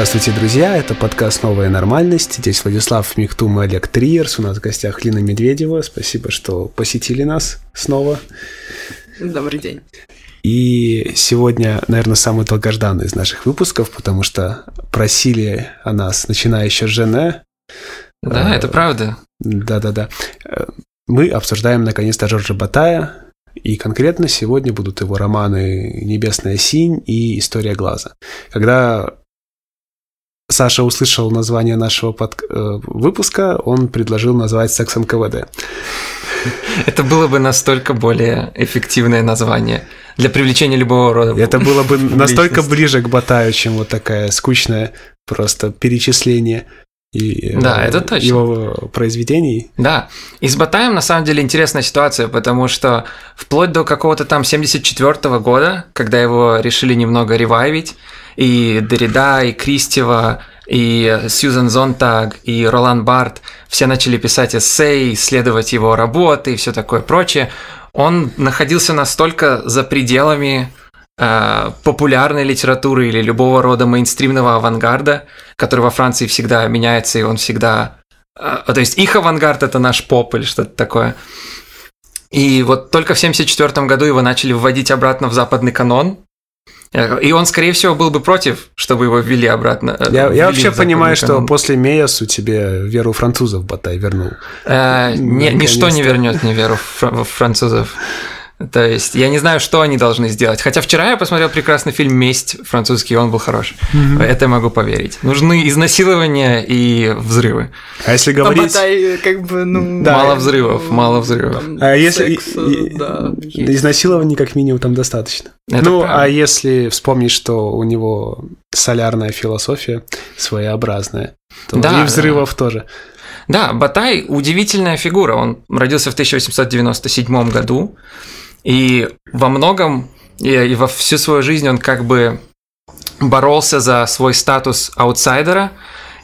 Здравствуйте, друзья! Это подкаст «Новая нормальность». Здесь Владислав Михтум и Олег Триерс. У нас в гостях Лина Медведева. Спасибо, что посетили нас снова. Добрый день. И сегодня, наверное, самый долгожданный из наших выпусков, потому что просили о нас, начиная еще с Жене. Да, это правда. Да-да-да. Мы обсуждаем, наконец-то, Жоржа Батая, и конкретно сегодня будут его романы «Небесная синь» и «История глаза». Когда Саша услышал название нашего под... Э, выпуска, он предложил назвать «Секс НКВД». Это было бы настолько более эффективное название для привлечения любого рода. Это было бы настолько ближе к Батаю, чем вот такая скучная просто перечисление и да, это точно. его произведений. Да. И с Батаем на самом деле интересная ситуация, потому что вплоть до какого-то там 74 -го года, когда его решили немного ревайвить, и Дорида, и Кристева, и Сьюзен Зонтаг, и Ролан Барт все начали писать эссе, исследовать его работы и все такое прочее. Он находился настолько за пределами э, популярной литературы или любого рода мейнстримного авангарда, который во Франции всегда меняется, и он всегда... Э, то есть их авангард – это наш поп или что-то такое. И вот только в 1974 году его начали вводить обратно в западный канон, и он, скорее всего, был бы против, чтобы его ввели обратно. Э, я, я вообще понимаю, что после Меясу тебе веру французов Батай вернул. Э, не, ничто не вернет мне веру французов. То есть я не знаю, что они должны сделать. Хотя вчера я посмотрел прекрасный фильм «Месть» французский, он был хорош. Mm-hmm. Это я могу поверить. Нужны изнасилования и взрывы. А если говорить... Ботай, как бы, ну... Да, мало взрывов, мало взрывов. А если... Секс, и, да, изнасилований как минимум там достаточно. Это ну, правда. а если вспомнить, что у него солярная философия своеобразная, то да, и взрывов да. тоже. Да, Батай удивительная фигура. Он родился в 1897 году. И во многом, и, и во всю свою жизнь он как бы боролся за свой статус аутсайдера,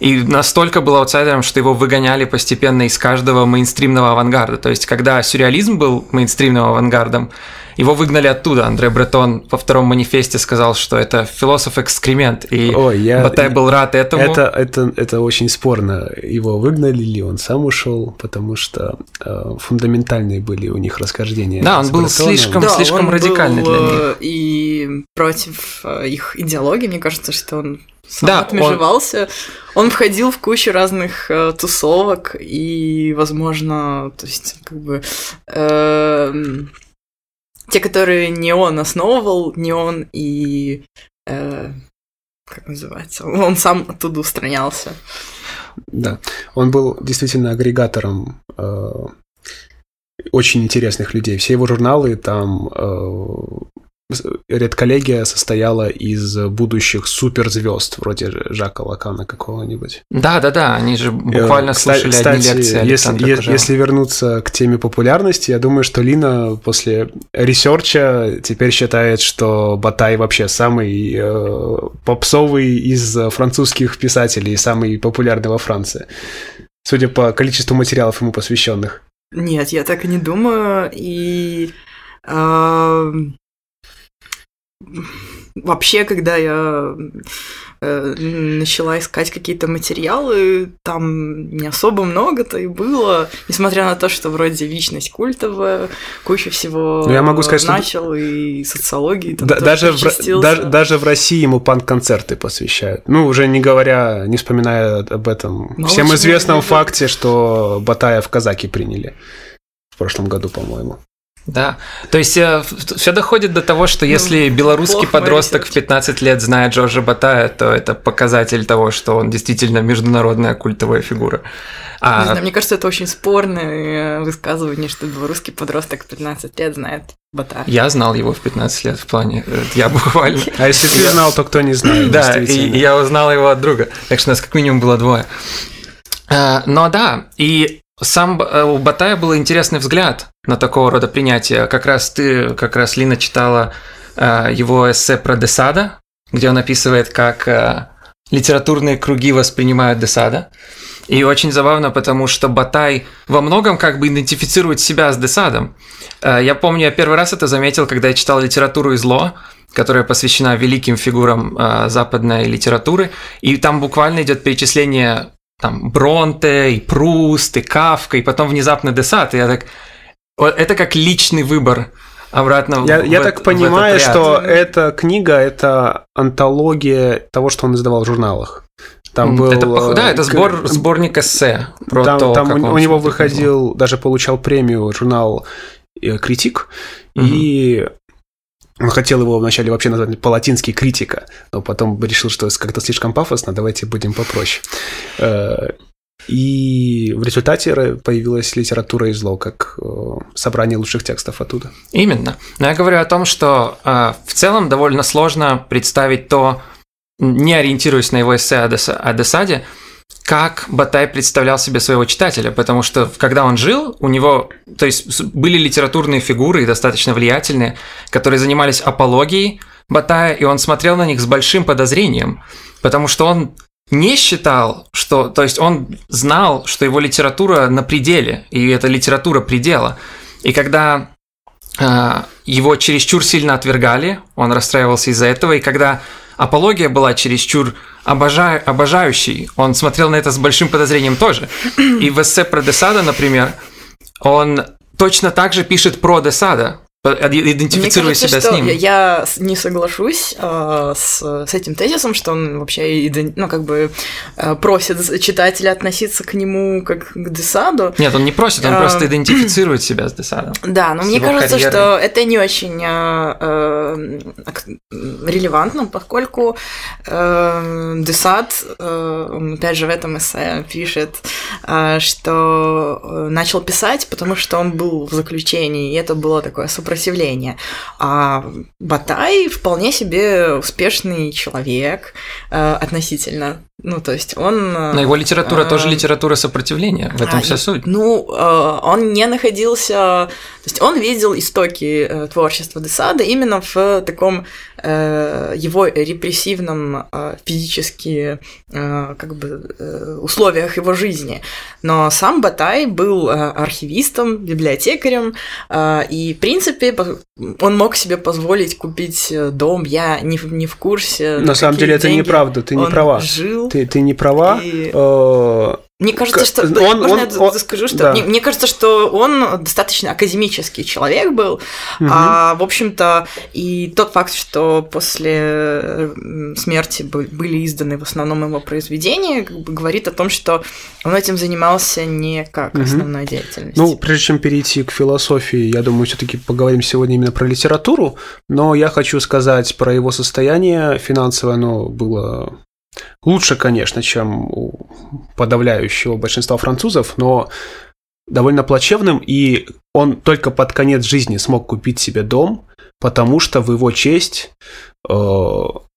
и настолько был аутсайдером, что его выгоняли постепенно из каждого мейнстримного авангарда. То есть, когда сюрреализм был мейнстримным авангардом, его выгнали оттуда. Андре Бретон во втором манифесте сказал, что это философ-экскремент, и Ой, я... Батай был рад этому. Это, это, это очень спорно. Его выгнали ли, он сам ушел, потому что э, фундаментальные были у них расхождения. Да, он был Бретоном. слишком, да, слишком радикальный был, для них. Э, и против э, их идеологии, мне кажется, что он сам да, отмежевался. Он... он входил в кучу разных э, тусовок, и, возможно, то есть, как бы... Э, те, которые не он основывал, не он и... Э, как называется? Он сам оттуда устранялся. Да, он был действительно агрегатором э, очень интересных людей. Все его журналы там э, редколлегия состояла из будущих суперзвезд, вроде Жака Лакана какого-нибудь. Да, да, да, они же буквально кстати, слушали кстати, одни лекции. Если, если вернуться к теме популярности, я думаю, что Лина после ресерча теперь считает, что Батай вообще самый э, попсовый из французских писателей, самый популярный во Франции. Судя по количеству материалов ему посвященных. Нет, я так и не думаю. И э, Вообще, когда я э, начала искать какие-то материалы, там не особо много-то и было, несмотря на то, что вроде личность культовая, куча всего ну, я могу сказать, начал, что... и социологии. Там да, даже, в, даже, даже в России ему панк-концерты посвящают. Ну, уже не говоря, не вспоминая об этом ну, всем известном факте, что Батаев казаки приняли в прошлом году, по-моему. Да, то есть э, все доходит до того, что если ну, белорусский подросток в 15 лет знает Джорджа Батая, то это показатель того, что он действительно международная культовая фигура. А... Не знаю, мне кажется, это очень спорное высказывание, что белорусский подросток в 15 лет знает Батая. Я знал его в 15 лет в плане, э, я буквально... А если ты знал, то кто не знает? Да, и я узнал его от друга, так что у нас как минимум было двое. Э, но да, и сам э, у Батая был интересный взгляд на такого рода принятие. Как раз ты, как раз Лина читала э, его эссе про Десада, где он описывает, как э, литературные круги воспринимают Десада. И очень забавно, потому что Батай во многом как бы идентифицирует себя с Десадом. Я помню, я первый раз это заметил, когда я читал литературу и зло, которая посвящена великим фигурам западной литературы, и там буквально идет перечисление там Бронте, и Пруст, и Кавка, и потом внезапно Десат, и я так... Это как личный выбор обратно я, в, я так понимаю, что эта книга это антология того, что он издавал в журналах. Там был, это, да, это сбор, сборник эссе про там, то, там у, у него выходил, даже получал премию журнал э, «Критик», угу. и он хотел его вначале вообще назвать по-латински «критика», но потом решил, что как-то слишком пафосно, давайте будем попроще. Э, и в результате появилась литература и зло, как э, собрание лучших текстов оттуда. Именно. Но я говорю о том, что в целом довольно сложно представить то, не ориентируясь на его эссе о Десаде, как Батай представлял себе своего читателя, потому что когда он жил, у него, то есть были литературные фигуры достаточно влиятельные, которые занимались апологией Батая, и он смотрел на них с большим подозрением, потому что он не считал, что, то есть он знал, что его литература на пределе, и это литература предела. И когда э, его чересчур сильно отвергали, он расстраивался из-за этого, и когда апология была чересчур обожаю, обожающей. Он смотрел на это с большим подозрением тоже. И в эссе про Десада, например, он точно так же пишет про Десада идентифицируя кажется, себя с ним. Я не соглашусь э, с, с этим тезисом, что он вообще ну, как бы э, просит читателя относиться к нему как к Десаду. Нет, он не просит, он э, просто идентифицирует себя с Десадом. Да, но мне кажется, карьерой. что это не очень э, э, релевантно, поскольку э, Десад, э, опять же, в этом эссе пишет, э, что э, начал писать, потому что он был в заключении, и это было такое сопротивление сопротивления. А Батай вполне себе успешный человек э, относительно. Ну, то есть он... Но его литература э, тоже литература сопротивления, в этом а, вся суть. Ну, э, он не находился... То есть он видел истоки э, творчества Десада именно в таком э, его репрессивном э, физически э, как бы э, условиях его жизни. Но сам Батай был э, архивистом, библиотекарем, э, и, в принципе, он мог себе позволить купить э, дом. Я не, не в курсе. На, на самом деле это неправда, ты не права. Жил. Ты, ты не права. И... Э, мне кажется, что... Он, можно он, я он, скажу, что... Да. Мне, мне кажется, что он достаточно академический человек был, угу. а, в общем-то, и тот факт, что после смерти были изданы в основном его произведения, как бы говорит о том, что он этим занимался не как угу. основной деятельностью. Ну, прежде чем перейти к философии, я думаю, все таки поговорим сегодня именно про литературу, но я хочу сказать про его состояние финансовое, оно было Лучше, конечно, чем у подавляющего большинства французов, но довольно плачевным, и он только под конец жизни смог купить себе дом, потому что в его честь э,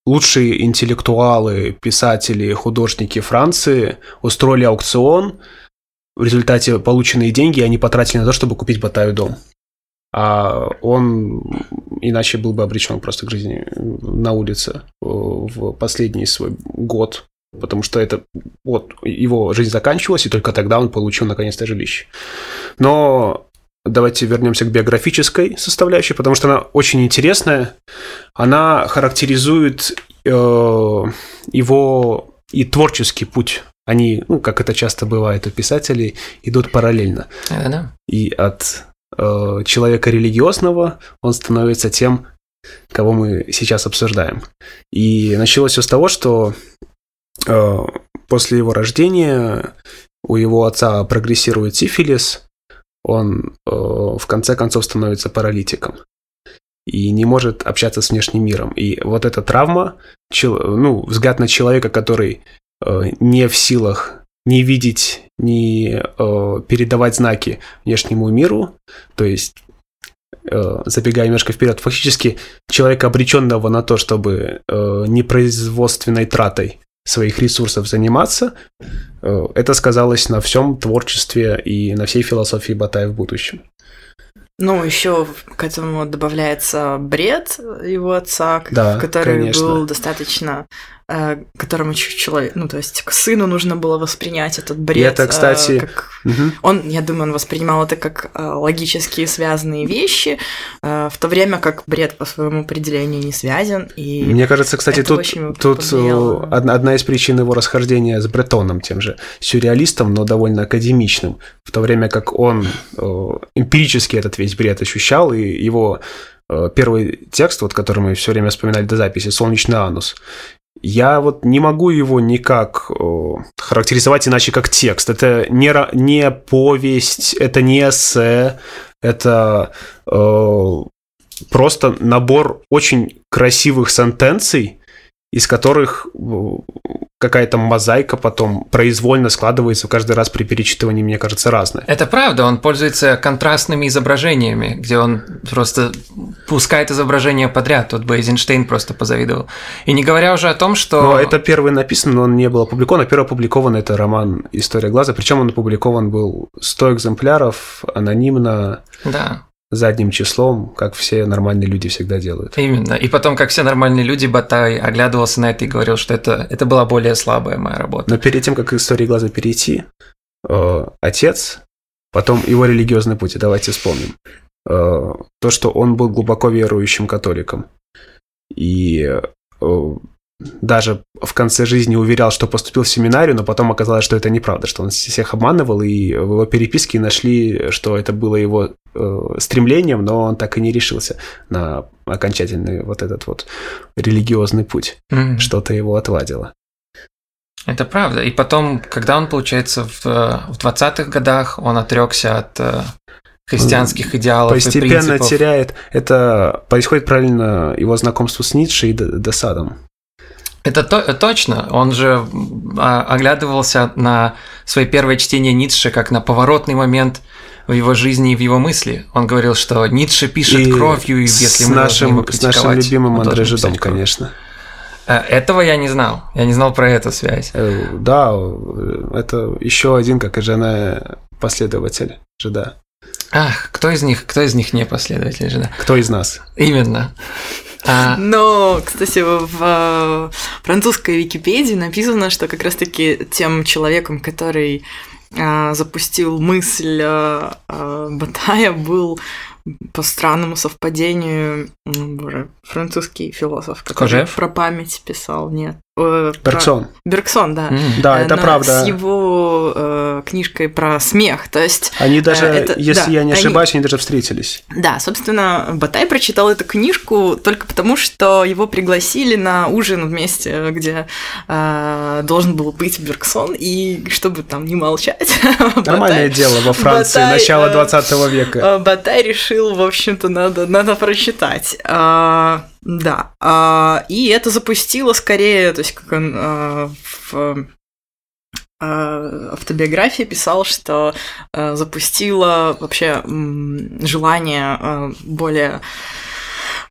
лучшие интеллектуалы, писатели, художники Франции устроили аукцион. В результате полученные деньги они потратили на то, чтобы купить Батаю дом а он иначе был бы обречен просто к жизни на улице в последний свой год, потому что это вот его жизнь заканчивалась, и только тогда он получил наконец-то жилище. Но давайте вернемся к биографической составляющей, потому что она очень интересная. Она характеризует э, его и творческий путь. Они, ну, как это часто бывает у писателей, идут параллельно. Да. И от Э, человека религиозного, он становится тем, кого мы сейчас обсуждаем. И началось все с того, что э, после его рождения у его отца прогрессирует сифилис, он э, в конце концов становится паралитиком и не может общаться с внешним миром. И вот эта травма, ну, взгляд на человека, который не в силах не видеть, не э, передавать знаки внешнему миру, то есть э, забегая немножко вперед, фактически человека обреченного на то, чтобы э, непроизводственной тратой своих ресурсов заниматься, э, это сказалось на всем творчестве и на всей философии Батая в будущем. Ну, еще к этому добавляется бред его отца, да, который конечно. был достаточно которому человек, ну, то есть к сыну нужно было воспринять этот бред. И это, кстати, как Угу. Он, я думаю, он воспринимал это как э, логически связанные вещи, э, в то время как бред по своему определению не связан. И Мне кажется, кстати, тут, тут э, одна, из причин его расхождения с Бретоном, тем же сюрреалистом, но довольно академичным, в то время как он э, эмпирически этот весь бред ощущал, и его э, первый текст, вот, который мы все время вспоминали до записи, «Солнечный анус», я вот не могу его никак э, характеризовать иначе как текст. Это не, не повесть, это не эссе, это э, просто набор очень красивых сентенций, из которых э, какая-то мозаика потом произвольно складывается каждый раз при перечитывании, мне кажется, разная. Это правда, он пользуется контрастными изображениями, где он просто пускает изображения подряд. Тут бы Эйзенштейн просто позавидовал. И не говоря уже о том, что... Но это первый написан, но он не был опубликован. А первый опубликован это роман «История глаза». Причем он опубликован был 100 экземпляров, анонимно. Да задним числом, как все нормальные люди всегда делают. Именно. И потом, как все нормальные люди, Батай оглядывался на это и говорил, что это, это была более слабая моя работа. Но перед тем, как к истории глаза перейти, э, отец, потом его религиозный путь, давайте вспомним. Э, то, что он был глубоко верующим католиком. И э, даже в конце жизни уверял, что поступил в семинарию, но потом оказалось, что это неправда, что он всех обманывал, и в его переписке нашли, что это было его э, стремлением, но он так и не решился на окончательный вот этот вот религиозный путь. Mm-hmm. Что-то его отвадило. Это правда. И потом, когда он, получается, в, в 20-х годах, он отрекся от э, христианских идеалов Постепенно и принципов. теряет. Это происходит правильно его знакомство с Ницше и Десадом. Это то, точно. Он же а, оглядывался на свои первое чтение Ницше как на поворотный момент в его жизни и в его мысли. Он говорил, что Ницше пишет и кровью, и если мы нашим, его с нашим любимым Андре Жидом, конечно. Э, этого я не знал. Я не знал про эту связь. Э, да, это еще один, как и жена, последователь Жида. Ах, кто из них, кто из них не последователь Жида? Кто из нас? Именно. А... Но, кстати, в французской Википедии написано, что как раз-таки тем человеком, который э, запустил мысль э, Батая, был по странному совпадению, боже, французский философ, который Кожев? про память писал, нет. Э, Бергсон. Про... Бергсон, да. Mm, да, это Но правда. С его э, книжкой про смех, то есть... Они даже, э, это, если да, я не ошибаюсь, они... они даже встретились. Да, собственно, Батай прочитал эту книжку только потому, что его пригласили на ужин вместе, где э, должен был быть Бергсон, и чтобы там не молчать. Нормальное Батай, дело во Франции, Батай, начало 20 э, века. Э, Батай решил, в общем-то, надо, надо прочитать. А, да. А, и это запустило скорее, то есть как он а, в а, автобиографии писал, что а, запустило вообще м, желание а, более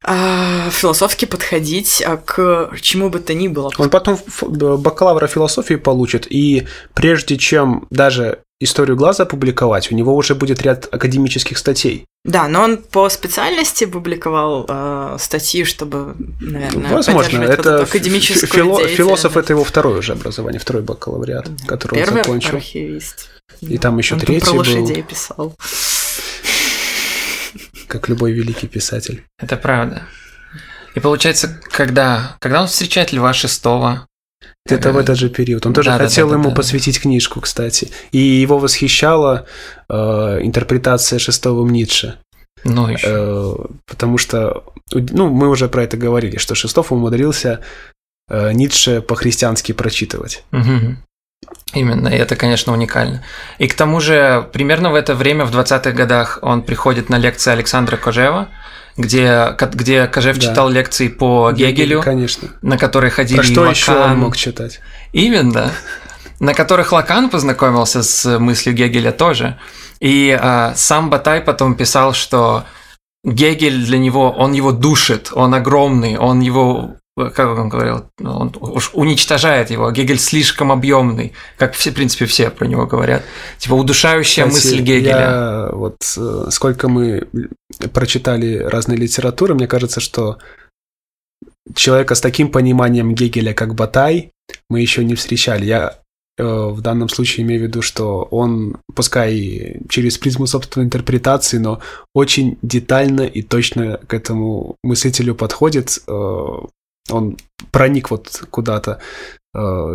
философски подходить к чему бы то ни было. Он потом бакалавра философии получит, и прежде чем даже историю глаза опубликовать, у него уже будет ряд академических статей. Да, но он по специальности публиковал э, статьи, чтобы, наверное, Возможно, это вот академическую фило- философ это его второе уже образование, второй бакалавриат, который Первый он закончил. архивист. И там еще он третий про был. лошадей писал. Как любой великий писатель. Это правда. И получается, когда, когда он встречает Льва Шестого, это в этот же период. Он тоже да, хотел да, да, ему посвятить книжку, кстати. И его восхищала э, интерпретация шестого Ницше. Ну, еще. Э, потому что, ну, мы уже про это говорили, что Шестов умудрился э, Ницше по-христиански прочитывать. Угу. Именно, и это, конечно, уникально. И к тому же, примерно в это время, в 20-х годах, он приходит на лекции Александра Кожева, где, где Кожев да. читал лекции по Гегелю, конечно. на которые ходили Про что Лакан. еще он мог читать? Именно. На которых Лакан познакомился с мыслью Гегеля тоже. И а, сам Батай потом писал, что Гегель для него, он его душит, он огромный, он его как он говорил, он уж уничтожает его. Гегель слишком объемный, как все, в принципе, все про него говорят. Типа удушающая Кстати, мысль Гегеля. Я, вот э, сколько мы прочитали разной литературы, мне кажется, что человека с таким пониманием Гегеля, как Батай, мы еще не встречали. Я в данном случае имею в виду, что он, пускай через призму собственной интерпретации, но очень детально и точно к этому мыслителю подходит. Он проник вот куда-то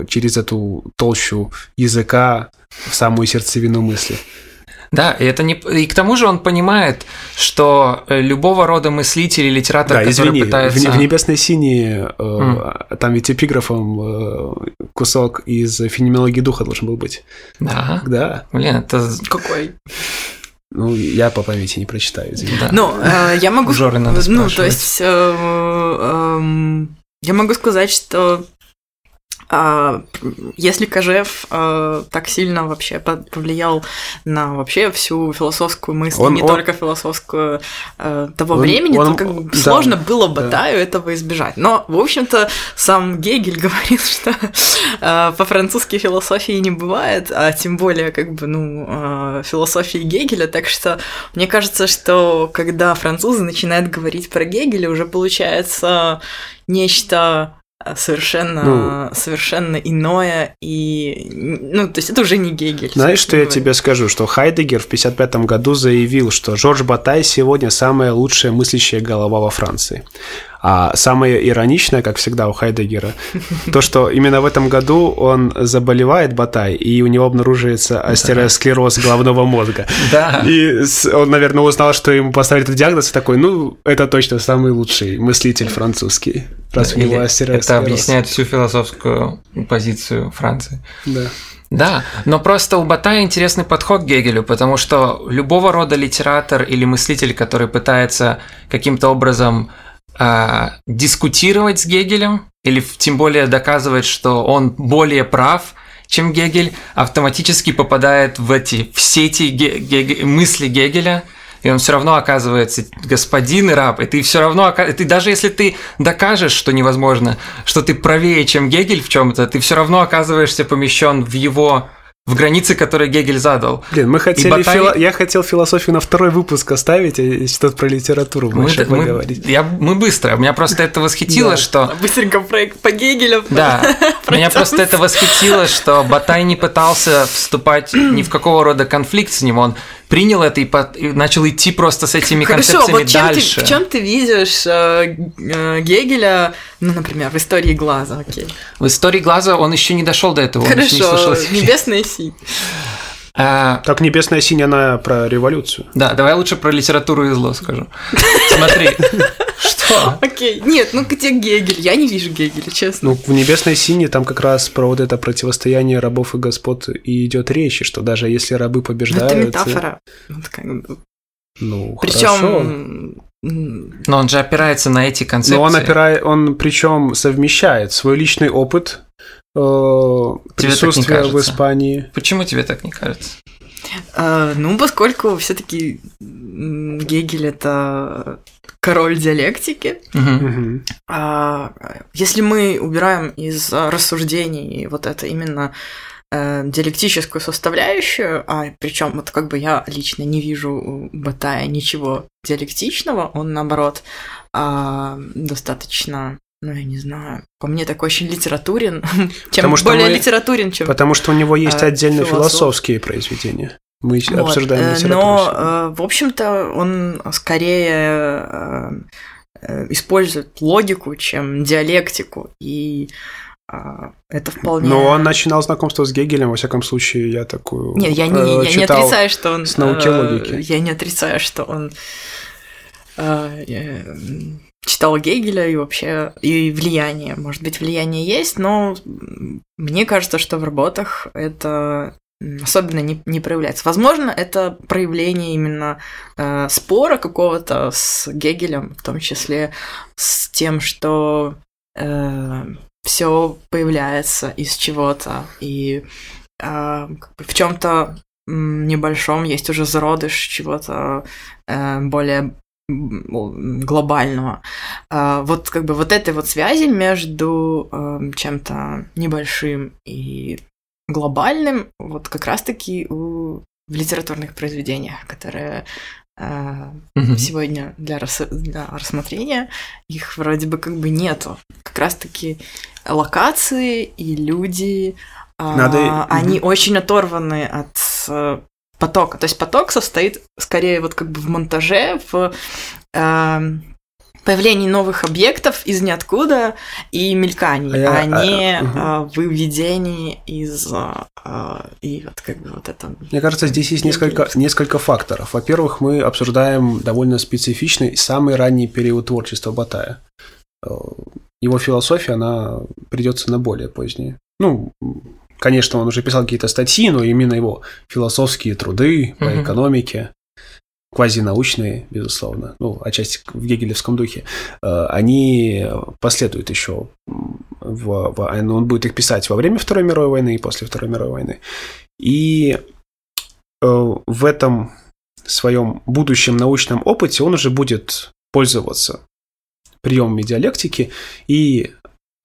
через эту толщу языка в самую сердцевину мысли. Да, и это не и к тому же он понимает, что э, любого рода мыслитель и литератор, да, который извини, пытается... в, в небесной синей э, mm. там ведь эпиграфом э, кусок из феноменологии духа должен был быть. Да. Да. Блин, это какой? Ну, я по памяти не прочитаю, извини. Да. Ну, э, я могу... Жоры надо Ну, то есть... Э, э, я могу сказать, что если Кожев а, так сильно вообще повлиял на вообще всю философскую мысль, он, не он, только философскую а, того он, времени, он, то как бы да, сложно было Батаю да. этого избежать. Но, в общем-то, сам Гегель говорит, что по-французски философии не бывает, а тем более как бы, ну, философии Гегеля, так что мне кажется, что когда французы начинают говорить про Гегеля, уже получается нечто совершенно, ну, совершенно иное, и, ну, то есть это уже не Гегель. Знаешь, что я тебе скажу, что Хайдегер в 1955 году заявил, что Жорж Батай сегодня самая лучшая мыслящая голова во Франции. А самое ироничное, как всегда у Хайдегера, то, что именно в этом году он заболевает Батай, и у него обнаруживается астеросклероз головного мозга. Да. И он, наверное, узнал, что ему поставили этот диагноз, и такой, ну, это точно самый лучший мыслитель французский, раз у него астеросклероз. Это объясняет всю философскую позицию Франции. Да. Да, но просто у Батая интересный подход к Гегелю, потому что любого рода литератор или мыслитель, который пытается каким-то образом а, дискутировать с Гегелем, или тем более доказывать, что он более прав, чем Гегель, автоматически попадает в эти в сети ге- мысли Гегеля, и он все равно оказывается господин и раб, и ты все равно, ты даже если ты докажешь, что невозможно, что ты правее, чем Гегель в чем-то, ты все равно оказываешься помещен в его в границы, которые Гегель задал. Блин, мы хотели Батай... фило... я хотел философию на второй выпуск оставить, и что-то про литературу больше мы, поговорить. Мы, я, мы быстро. Меня просто это восхитило, что... Быстренько проект по Гегелю. Да. Меня просто это восхитило, что Батай не пытался вступать ни в какого рода конфликт с ним. Он принял это и, под, и начал идти просто с этими Хорошо, концепциями вот чем дальше. Ты, в чем ты видишь э, э, Гегеля, ну, например, в истории глаза, окей. В истории глаза он еще не дошел до этого. Хорошо, не небесная синь. А... Так «Небесная синь» она про революцию. Да, давай лучше про литературу и зло скажу. Смотри, что? Окей, нет, ну где Гегель? Я не вижу Гегеля, честно. Ну, в «Небесной сине» там как раз про вот это противостояние рабов и господ и идет речь, что даже если рабы побеждают... Это метафора. Ну, Причем но он же опирается на эти концепции. Но он опирает, он причем совмещает свой личный опыт э, присутствия в Испании. Почему тебе так не кажется? А, ну, поскольку все-таки Гегель это король диалектики. Угу. А, если мы убираем из рассуждений вот это именно э, диалектическую составляющую, а причем вот как бы я лично не вижу у Батая ничего диалектичного, он наоборот э, достаточно ну, я не знаю. По мне такой очень литературен, чем потому более мы... литературен, чем Потому что у него есть э, отдельно философ. философские произведения. Мы вот, обсуждаем э, литературу. Но, э, в общем-то, он скорее использует логику, чем диалектику. И это вполне... Но он начинал знакомство с Гегелем, во всяком случае, я такую Нет, я не, я не отрицаю, что он... С науки логики. Я не отрицаю, что он читал Гегеля и вообще и влияние. Может быть, влияние есть, но мне кажется, что в работах это особенно не, не проявляется. Возможно, это проявление именно э, спора какого-то с Гегелем, в том числе с тем, что э, все появляется из чего-то, и э, в чем-то небольшом есть уже зародыш чего-то э, более глобального. Э, вот как бы вот этой вот связи между э, чем-то небольшим и глобальным, вот как раз-таки у, в литературных произведениях, которые угу. сегодня для, рас, для рассмотрения, их вроде бы как бы нету. Как раз-таки локации и люди, Надо... А, они угу. очень оторваны от потока. То есть поток состоит скорее вот как бы в монтаже, в э, появлении новых объектов из ниоткуда и мельканий, а, я, а не а, угу. а, выведений из а, и вот как бы вот это. Мне кажется, здесь есть несколько несколько факторов. Во-первых, мы обсуждаем довольно специфичный самый ранний период творчества Батая. Э, его философия, она придется на более позднее. Ну, конечно, он уже писал какие-то статьи, но именно его философские труды по угу. экономике, квазинаучные, безусловно, ну, отчасти в гегелевском духе, э, они последуют еще. В, в, он будет их писать во время Второй мировой войны и после Второй мировой войны. И э, в этом своем будущем научном опыте он уже будет пользоваться приемами диалектики и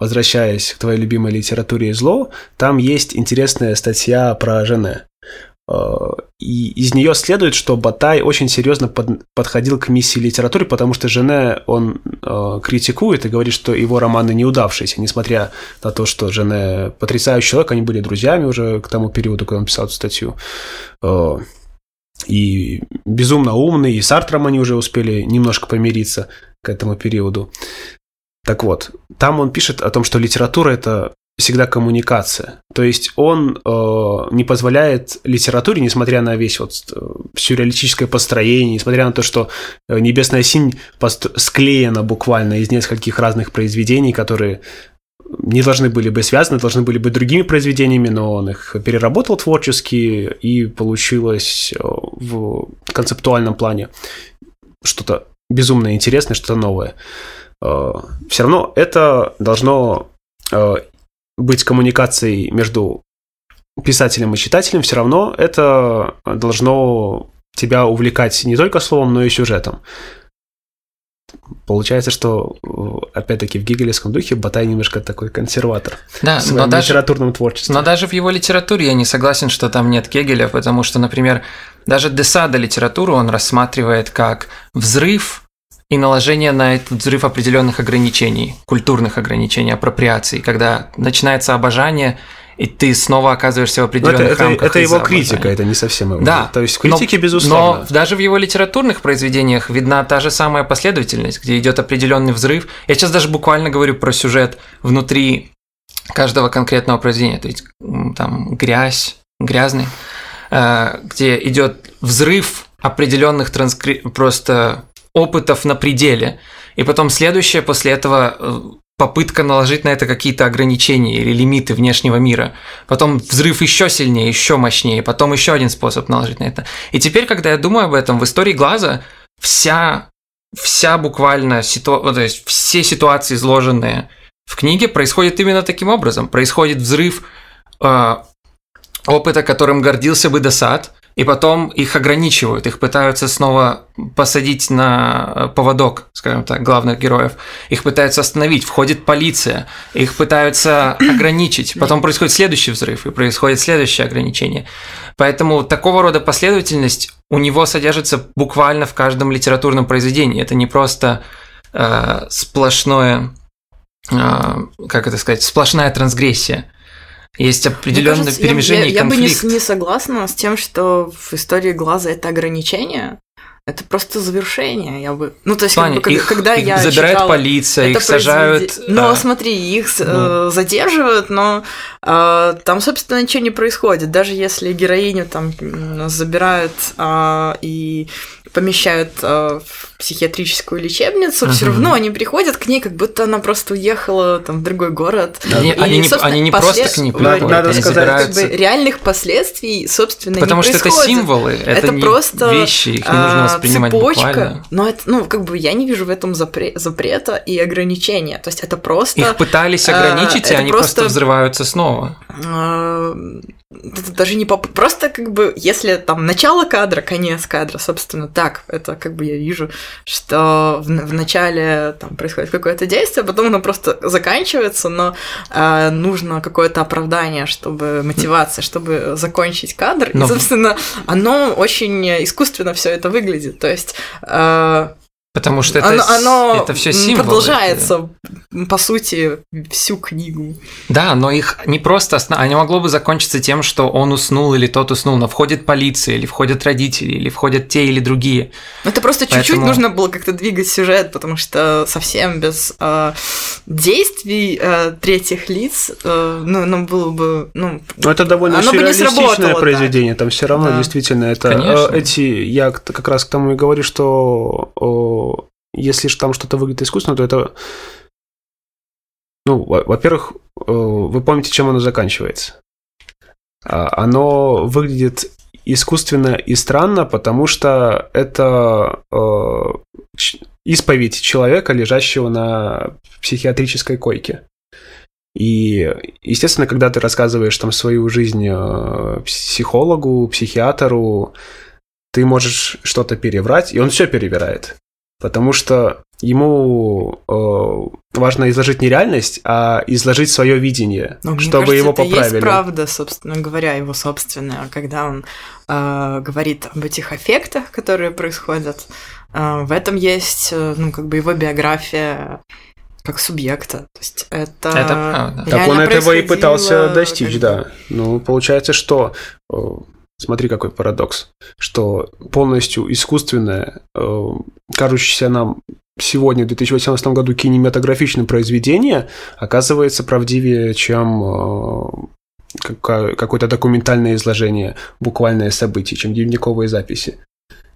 возвращаясь к твоей любимой литературе зло, там есть интересная статья про Жене. Э, и из нее следует, что Батай очень серьезно под, подходил к миссии литературы, потому что Жене он э, критикует и говорит, что его романы неудавшиеся, несмотря на то, что Жене потрясающий человек, они были друзьями уже к тому периоду, когда он писал эту статью. Э, и безумно умный, и с Артром они уже успели немножко помириться к этому периоду. Так вот, там он пишет о том, что литература это всегда коммуникация. То есть он э, не позволяет литературе, несмотря на весь вот э, сюрреалистическое построение, несмотря на то, что э, «Небесная синь» склеена буквально из нескольких разных произведений, которые не должны были быть связаны, должны были быть другими произведениями, но он их переработал творчески, и получилось э, в концептуальном плане что-то безумно интересное, что-то новое. Э, Все равно это должно быть коммуникацией между писателем и читателем, все равно это должно тебя увлекать не только словом, но и сюжетом. Получается, что опять-таки в гегелевском духе Батай немножко такой консерватор да, в своем но даже, литературном творчестве. Но даже в его литературе я не согласен, что там нет Гегеля, потому что, например, даже Десада литературу он рассматривает как взрыв и наложение на этот взрыв определенных ограничений, культурных ограничений, апроприаций, когда начинается обожание, и ты снова оказываешься в определенных это, рамках. Это, это его критика, это не совсем его. Да. То есть в критике, но, безусловно. Но даже в его литературных произведениях видна та же самая последовательность, где идет определенный взрыв. Я сейчас даже буквально говорю про сюжет внутри каждого конкретного произведения. То есть там грязь, грязный, э, где идет взрыв определенных транскри... просто опытов на пределе. И потом следующее после этого э, попытка наложить на это какие-то ограничения или лимиты внешнего мира. Потом взрыв еще сильнее, еще мощнее, потом еще один способ наложить на это. И теперь, когда я думаю об этом, в истории глаза вся, вся буквально ситуация, то есть все ситуации, изложенные в книге, происходят именно таким образом. Происходит взрыв э, опыта, которым гордился бы Десад, и потом их ограничивают, их пытаются снова посадить на э, поводок, скажем так, главных героев. Их пытаются остановить, входит полиция, их пытаются ограничить. Потом происходит следующий взрыв, и происходит следующее ограничение. Поэтому такого рода последовательность у него содержится буквально в каждом литературном произведении. Это не просто э, сплошное, э, как это сказать, сплошная трансгрессия. Есть определенное кажется, перемежение я, я, конфликт. Я бы не, не согласна с тем, что в истории глаза это ограничение. Это просто завершение, я бы. Ну, то есть, Плане, как бы, их, когда их я забирает читала, полиция, их сажают. Произвед... Ну, смотри, их ну. задерживают, но э, там, собственно, ничего не происходит. Даже если героиню там забирают э, и помещают э, в психиатрическую лечебницу, uh-huh. все равно они приходят к ней, как будто она просто уехала там в другой город. Они, и, они, не, они не послед... просто к ней приходят, надо они сказать, как бы, реальных последствий, собственно, Потому не что происходит. это символы, это, это не просто вещи, их не нужно а, цепочка, буквально. Но это, ну, как бы я не вижу в этом запре- запрета и ограничения. То есть это просто. Их пытались а, ограничить, а, и они просто... просто взрываются снова. А, это даже не поп... просто как бы если там начало кадра, конец кадра, собственно, так это как бы я вижу, что в, в начале там происходит какое-то действие, потом оно просто заканчивается, но э, нужно какое-то оправдание, чтобы мотивация, чтобы закончить кадр, но... и собственно оно очень искусственно все это выглядит, то есть э, Потому что это, оно, оно это все символы. продолжается, по сути, всю книгу. Да, но их не просто... Осно... Они могло бы закончиться тем, что он уснул или тот уснул, но входит полиция, или входят родители, или входят те или другие. Это просто чуть-чуть Поэтому... нужно было как-то двигать сюжет, потому что совсем без э, действий э, третьих лиц, э, ну, ну, было бы... Ну, но это довольно оно сюрреалистичное произведение, так. там все равно да. действительно это... Конечно. Эти... Я как раз к тому и говорю, что если же там что-то выглядит искусственно, то это... Ну, во-первых, э, вы помните, чем оно заканчивается. А, оно выглядит искусственно и странно, потому что это э, исповедь человека, лежащего на психиатрической койке. И, естественно, когда ты рассказываешь там свою жизнь э, психологу, психиатру, ты можешь что-то переврать, и он все перевирает потому что ему э, важно изложить не реальность, а изложить свое видение, Но, чтобы кажется, его это поправили. Есть правда, собственно говоря, его собственная, когда он э, говорит об этих эффектах, которые происходят. Э, в этом есть, э, ну, как бы его биография как субъекта. То есть это. Это правда. Так он этого и пытался достичь, да. Ну, получается, что э, Смотри, какой парадокс, что полностью искусственное, э, кажущееся нам сегодня, в 2018 году, кинематографичное произведение оказывается правдивее, чем э, какое-то документальное изложение, буквальное событие, чем дневниковые записи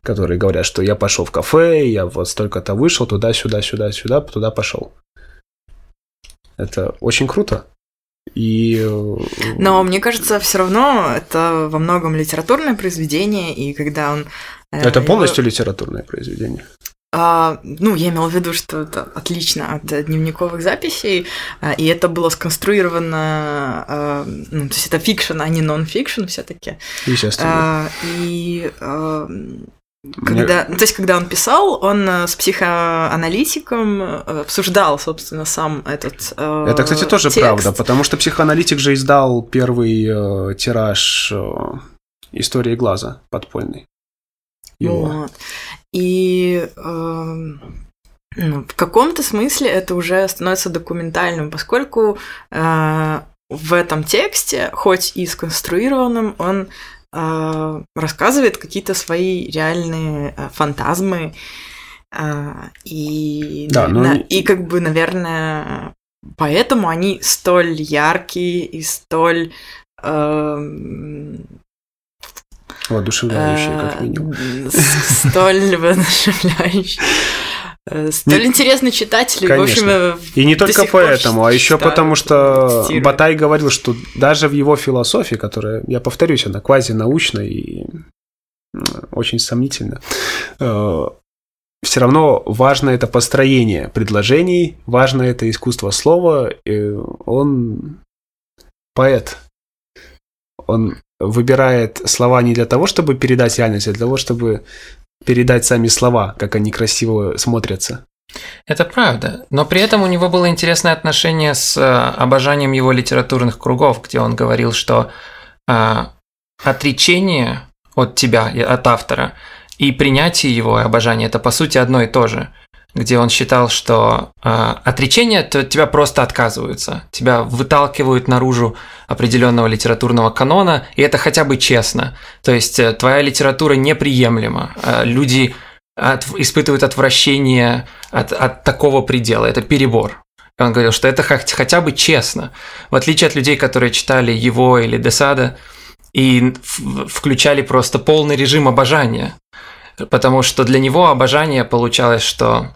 которые говорят, что я пошел в кафе, я вот столько-то вышел, туда, сюда, сюда, сюда, туда пошел. Это очень круто. И... Э, Но мне кажется, все равно это во многом литературное произведение, и когда он... Э, это его... полностью литературное произведение. А, ну, я имела в виду, что это отлично от дневниковых записей, а, и это было сконструировано, а, ну, то есть это фикшн, а не нон-фикшн все таки Естественно. А, и а, когда, Мне... То есть, когда он писал, он э, с психоаналитиком э, обсуждал, собственно, сам этот э, Это, кстати, тоже текст. правда, потому что психоаналитик же издал первый э, тираж э, истории глаза подпольный. Его. Вот. И э, ну, в каком-то смысле это уже становится документальным, поскольку э, в этом тексте, хоть и сконструированным, он рассказывает какие-то свои реальные э, фантазмы. Э, и, да, но... на, и как бы, наверное, поэтому они столь яркие и столь... Э, Воодушевляющие, как минимум. Столь воодушевляющие. Э, столь интересный читатель, Конечно. в общем, э, и не только поэтому, а еще потому, что цитирую. Батай говорил, что даже в его философии, которая, я повторюсь, она квазинаучная и очень сомнительна, э, все равно важно это построение предложений, важно это искусство слова. Он поэт. Он выбирает слова не для того, чтобы передать реальность, а для того, чтобы передать сами слова, как они красиво смотрятся. Это правда, но при этом у него было интересное отношение с э, обожанием его литературных кругов, где он говорил, что э, отречение от тебя, от автора, и принятие его и обожание – это по сути одно и то же где он считал, что э, отречение то тебя просто отказываются, тебя выталкивают наружу определенного литературного канона, и это хотя бы честно. То есть э, твоя литература неприемлема, э, люди от, испытывают отвращение от, от такого предела, это перебор. И он говорил, что это хотя бы честно. В отличие от людей, которые читали его или Десада и включали просто полный режим обожания. Потому что для него обожание получалось, что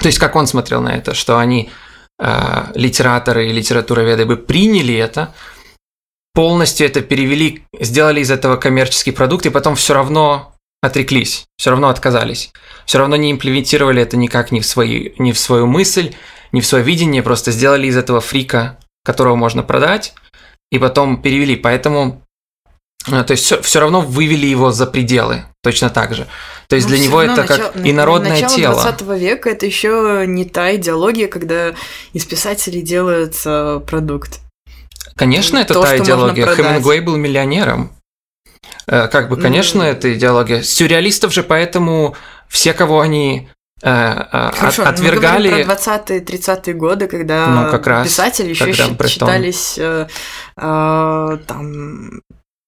то есть, как он смотрел на это, что они, э, литераторы и литературоведы, бы приняли это, полностью это перевели, сделали из этого коммерческий продукт, и потом все равно отреклись, все равно отказались, все равно не имплементировали это никак ни в, свои, ни в свою мысль, ни в свое видение, просто сделали из этого фрика, которого можно продать, и потом перевели. Поэтому то есть все, все равно вывели его за пределы, точно так же. То есть Но для него это начало, как инородное начало тело. Начало 20 века это еще не та идеология, когда из писателей делается продукт. Конечно, это То, та идеология. Хемингуэй был миллионером. Э, как бы, конечно, mm. это идеология. Сюрреалистов же поэтому все, кого они э, Хорошо, отвергали... Мы про 20-е, 30-е годы, когда ну, как раз, писатели еще считались э, э, там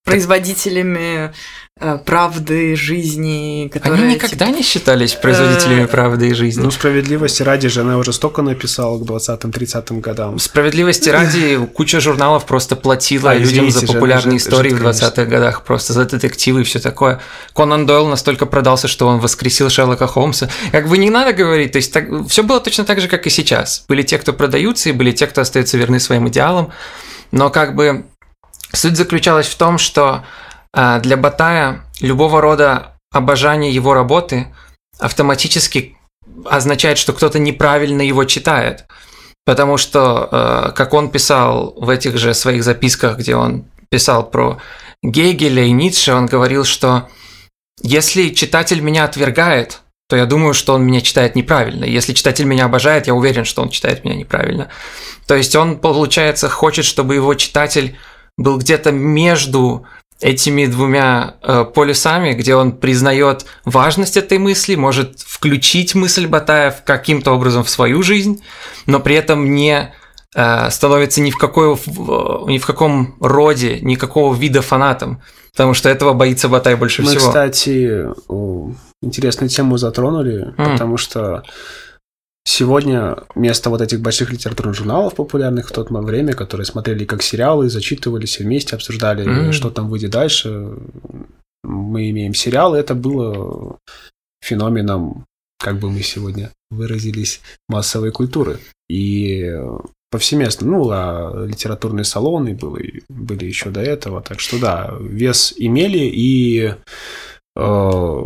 производителями э, правды, жизни, которые... Они никогда типа, не считались производителями э, правды и жизни. Ну, справедливости ради же она уже столько написала к 20-30 годам. Справедливости ради куча журналов просто платила а, людям извините, за популярные же, истории же, в 20-х годах, просто за детективы и все такое. Конан Дойл настолько продался, что он воскресил Шерлока Холмса. Как бы не надо говорить, то есть так, все было точно так же, как и сейчас. Были те, кто продаются, и были те, кто остаются верны своим идеалам. Но как бы Суть заключалась в том, что а, для Батая любого рода обожание его работы автоматически означает, что кто-то неправильно его читает. Потому что, а, как он писал в этих же своих записках, где он писал про Гегеля и Ницше, он говорил, что если читатель меня отвергает, то я думаю, что он меня читает неправильно. Если читатель меня обожает, я уверен, что он читает меня неправильно. То есть он, получается, хочет, чтобы его читатель был где-то между этими двумя э, полюсами, где он признает важность этой мысли, может включить мысль Батаев каким-то образом в свою жизнь, но при этом не э, становится ни в, какой, ни в каком роде, никакого вида фанатом, потому что этого боится Батай больше Мы, всего. Мы, кстати, интересную тему затронули, mm. потому что Сегодня вместо вот этих больших литературных журналов популярных в то время, которые смотрели как сериалы, зачитывались вместе, обсуждали, mm-hmm. что там выйдет дальше, мы имеем сериалы. Это было феноменом, как бы мы сегодня выразились, массовой культуры. И повсеместно, ну, а литературные салоны были, были еще до этого, так что да, вес имели, и э,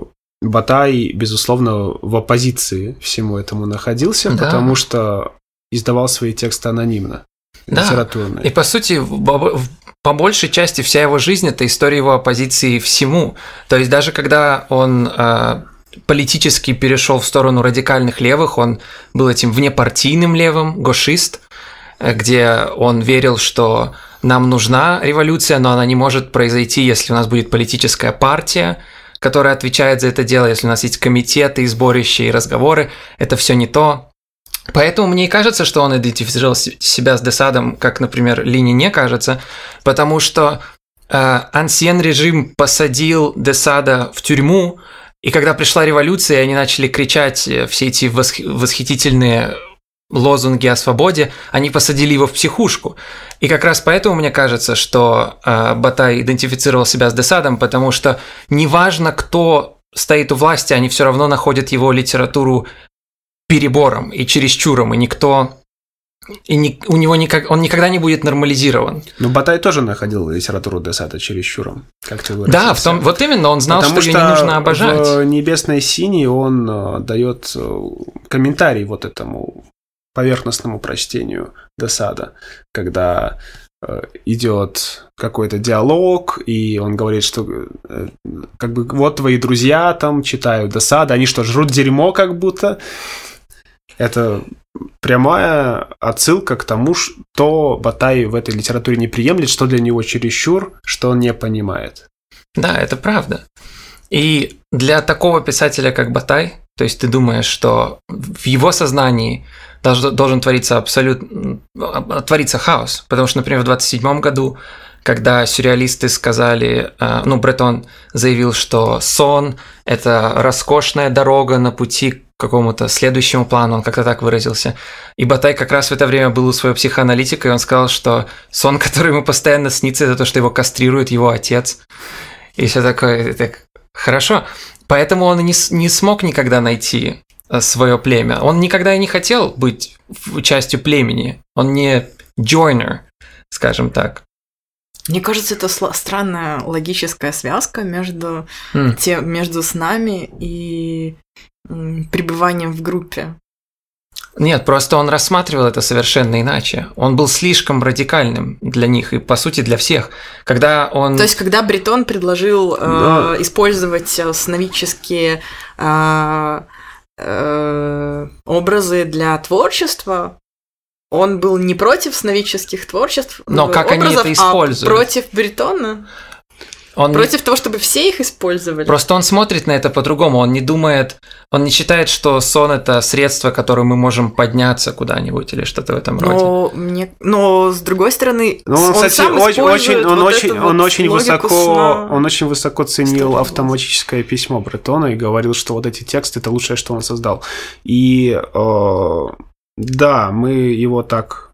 Батай, безусловно, в оппозиции всему этому находился, да. потому что издавал свои тексты анонимно. Да. И по сути, по большей части вся его жизнь это история его оппозиции всему. То есть даже когда он э, политически перешел в сторону радикальных левых, он был этим внепартийным левым, гошист, э, где он верил, что нам нужна революция, но она не может произойти, если у нас будет политическая партия, которая отвечает за это дело, если у нас есть комитеты и сборища и разговоры, это все не то. Поэтому мне и кажется, что он идентифицировал себя с Десадом, как, например, Лини не кажется, потому что э, режим посадил Десада в тюрьму, и когда пришла революция, они начали кричать э, все эти восхитительные лозунги о свободе, они посадили его в психушку. И как раз поэтому мне кажется, что э, Батай идентифицировал себя с Десадом, потому что неважно, кто стоит у власти, они все равно находят его литературу перебором и чересчуром, и никто и не, у него никак, он никогда не будет нормализирован. Но Батай тоже находил литературу Десада чересчуром, как ты выразился. Да, в том, вот именно, он знал, Потому что, что ее не нужно обожать. в «Небесной синей» он э, дает э, комментарий вот этому поверхностному прочтению досада, когда э, идет какой-то диалог, и он говорит, что э, как бы вот твои друзья там читают досада, они что, жрут дерьмо как будто? Это прямая отсылка к тому, что Батай в этой литературе не приемлет, что для него чересчур, что он не понимает. Да, это правда. И для такого писателя, как Батай, то есть ты думаешь, что в его сознании должен, твориться абсолютно твориться хаос. Потому что, например, в 27 году, когда сюрреалисты сказали, э, ну, Бретон заявил, что сон – это роскошная дорога на пути к какому-то следующему плану, он как-то так выразился. И Батай как раз в это время был у своего психоаналитика, и он сказал, что сон, который ему постоянно снится, это то, что его кастрирует его отец. И все такое, так, хорошо. Поэтому он не, не смог никогда найти свое племя. Он никогда и не хотел быть частью племени. Он не joiner, скажем так. Мне кажется, это странная логическая связка между, mm. тем, между с нами и пребыванием в группе. Нет, просто он рассматривал это совершенно иначе. Он был слишком радикальным для них и, по сути, для всех. Когда он... То есть, когда Бретон предложил да. э, использовать э, сновидческие э, э, образы для творчества, он был не против сновидческих творчеств, но как образов, они это используют? А против Бретона. Он Против того, чтобы все их использовали. Просто он смотрит на это по-другому. Он не думает, он не считает, что сон это средство, которым мы можем подняться куда-нибудь или что-то в этом но роде. Мне... Но с другой стороны, ну, он, он кстати, сам очень, очень, он вот очень, он вот очень высоко, сна. он очень высоко ценил автоматическое письмо Бретона и говорил, что вот эти тексты это лучшее, что он создал. И э, да, мы его так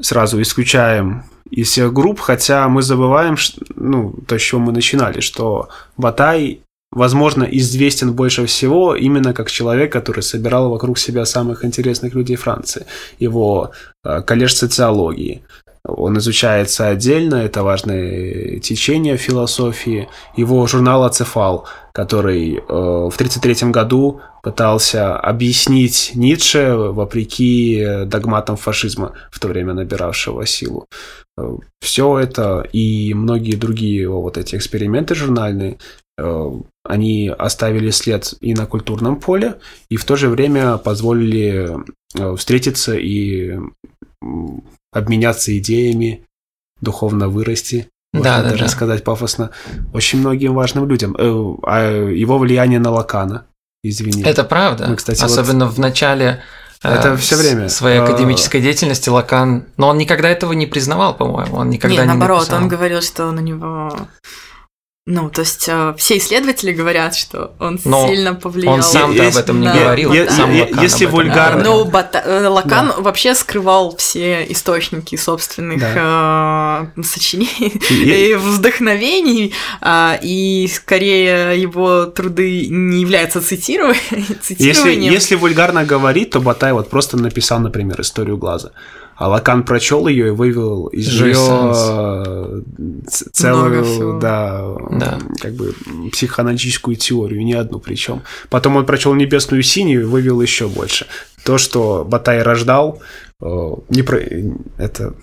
сразу исключаем из всех групп, хотя мы забываем, ну, то, с чего мы начинали, что Батай, возможно, известен больше всего именно как человек, который собирал вокруг себя самых интересных людей Франции. Его э, коллеж социологии, он изучается отдельно, это важное течение философии. Его журнал «Ацефал», который э, в 1933 году пытался объяснить Ницше вопреки догматам фашизма, в то время набиравшего силу. Э, Все это и многие другие вот эти эксперименты журнальные, э, они оставили след и на культурном поле, и в то же время позволили э, встретиться и обменяться идеями, духовно вырасти. Можно да, даже да. сказать пафосно, очень многим важным людям. Э, а его влияние на Лакана, извини. Это правда. Мы, кстати, Особенно вот... в начале это э, все время. Своей а, академической деятельности Лакан... Но он никогда этого не признавал, по-моему. Он никогда Нет, не наоборот, написал. он говорил, что на него ну, то есть э, все исследователи говорят, что он Но сильно повлиял. Он сам-то об этом не да, говорил. Я, сам я, Лакан если вульгарно. Ну, Бата... Э, Лакан да. вообще скрывал все источники собственных да. э, сочинений и вдохновений, э, и скорее его труды не являются цитированием. Если, если вульгарно говорить, то Батай вот просто написал, например, историю глаза. А Лакан прочел ее и вывел из нее э, целую, да, да, как бы психоаналитическую теорию, не одну причем. Потом он прочел Небесную синюю и вывел еще больше. То, что Батай рождал, э, не про... это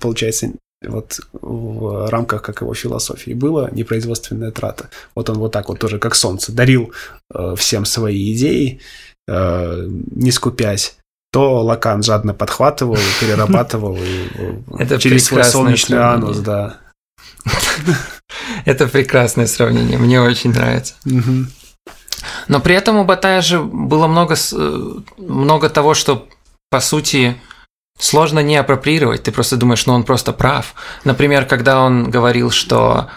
получается вот в рамках как его философии было непроизводственная трата. Вот он вот так вот тоже как солнце дарил э, всем свои идеи, не скупясь то Лакан жадно подхватывал, перерабатывал и через свой солнечный анус, да. Это прекрасное сравнение, мне очень нравится. Но при этом у Батая же было много, много того, что, по сути, сложно не апроприировать. Ты просто думаешь, ну он просто прав. Например, когда он говорил, что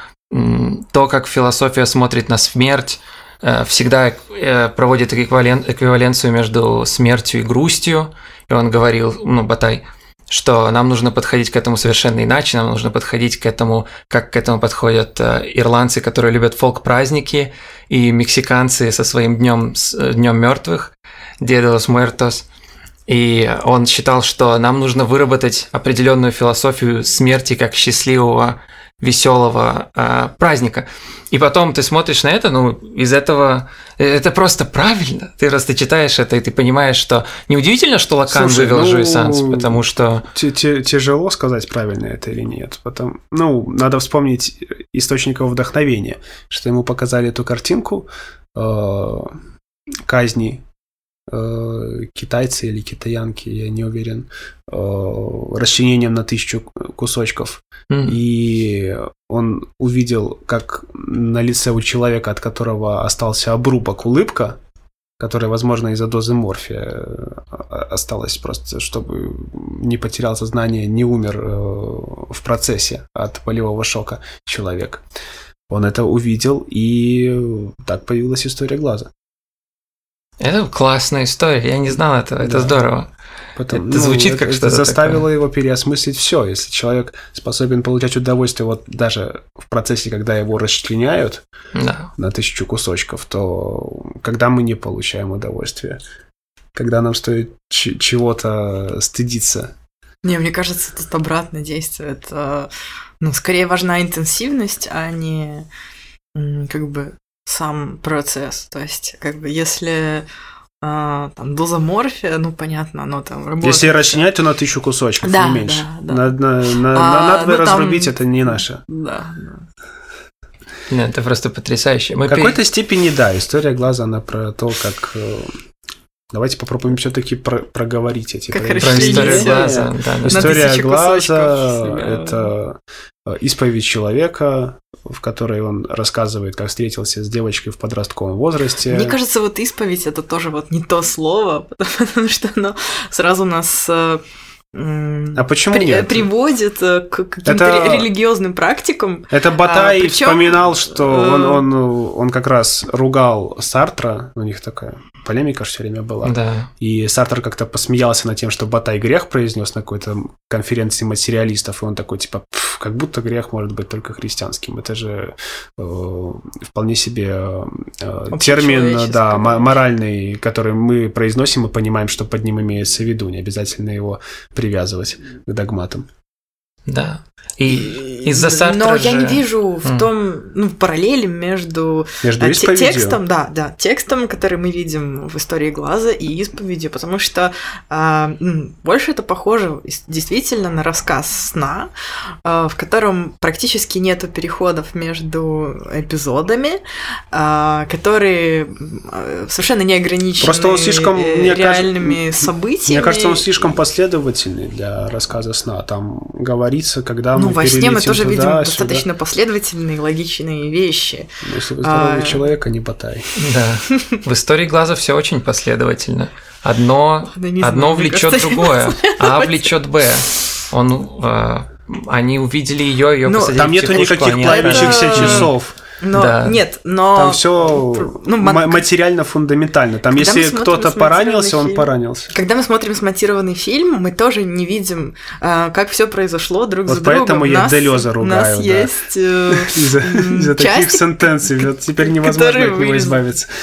то, как философия смотрит на смерть, Э, всегда э, проводит эквивален, эквиваленцию между смертью и грустью. И он говорил, ну, Батай, что нам нужно подходить к этому совершенно иначе, нам нужно подходить к этому, как к этому подходят э, ирландцы, которые любят фолк-праздники, и мексиканцы со своим днем, днем мертвых, Dia de. И он считал, что нам нужно выработать определенную философию смерти как счастливого веселого э, праздника. И потом ты смотришь на это, ну, из этого это просто правильно. Ты раз ты читаешь это, и ты понимаешь, что неудивительно, что Лакан Слушай, вывел ну, Жуисанс, потому что... Тяжело сказать, правильно это или нет. Потом, ну, надо вспомнить источников вдохновения, что ему показали эту картинку э, казни Э, китайцы или китаянки, я не уверен, э, расчленением на тысячу кусочков. Mm. И он увидел, как на лице у человека, от которого остался обрубок, улыбка, которая, возможно, из-за дозы морфия э, осталась просто, чтобы не потерял сознание, не умер в процессе от болевого шока человек. Он это увидел, и так появилась история глаза. Это классная история, я не знал этого, это да. здорово. Потом, это ну, звучит как что-то заставило такое. его переосмыслить все. Если человек способен получать удовольствие вот даже в процессе, когда его расчленяют да. на тысячу кусочков, то когда мы не получаем удовольствие, когда нам стоит чего-то стыдиться. Не, мне кажется, это обратное действие. Это, ну, скорее важна интенсивность, а не как бы сам процесс. То есть, как бы, если а, там доза морфия, ну понятно, оно там работает. Если расчленять, то на тысячу кусочков, да, не меньше. Да, да. Надо, на, на, а, надо ну, разрубить, там... это не наше. Да, да. Нет, это просто потрясающе. Мы в какой-то пере... степени, да, история глаза, она про то, как э, Давайте попробуем все-таки про проговорить эти как про историю глаза. Да, история глаза – это э, исповедь человека, в которой он рассказывает, как встретился с девочкой в подростковом возрасте. Мне кажется, вот исповедь это тоже вот не то слово, потому что оно сразу нас э, а почему при, нет? приводит э, к каким-то это... религиозным практикам. Это Батай а, причем... вспоминал, что он, он, он как раз ругал Сартра, у них такая полемика все время была. Да. И Сартер как-то посмеялся над тем, что Батай грех произнес на какой-то конференции материалистов, и он такой, типа, как будто грех может быть только христианским. Это же э, вполне себе э, термин, да, моральный, который мы произносим и понимаем, что под ним имеется в виду. Не обязательно его привязывать к догматам. Да. И из-за Сартра Но же... я не вижу в том, ну, параллели между, между а, текстом, да, да, текстом, который мы видим в истории глаза, и исповедью, потому что а, больше это похоже действительно на рассказ сна, а, в котором практически нету переходов между эпизодами, а, которые совершенно не ограничены Просто он слишком, мне реальными кажется, событиями. Мне кажется, он слишком последовательный для рассказа сна. Там говорится, когда ну, мы во сне мы тоже туда, видим сюда. достаточно последовательные, логичные вещи. Если вы здоровый а... человек, а не ботай. Да. В истории глаза все очень последовательно. Одно, одно влечет другое, А влечет Б. Он, э, они увидели ее, ее ну, посадили Там нету никаких плавящихся часов. Но да. нет, но там все ну, материально фундаментально. Там Когда если кто-то поранился, фильм, он поранился. Когда мы смотрим смонтированный фильм, мы тоже не видим, а, как все произошло друг вот за другом. поэтому я Делеза ругаю. У нас да. есть э, из-за таких сентенций. Теперь невозможно от него избавиться.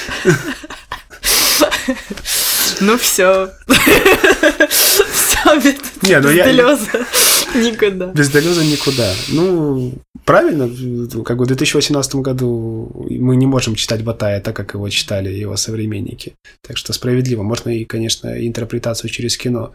Ну все. Все, Не, ну я... Никуда. Без Делеза никуда. Ну, правильно, как бы в 2018 году мы не можем читать Батая так, как его читали его современники. Так что справедливо. Можно и, конечно, интерпретацию через кино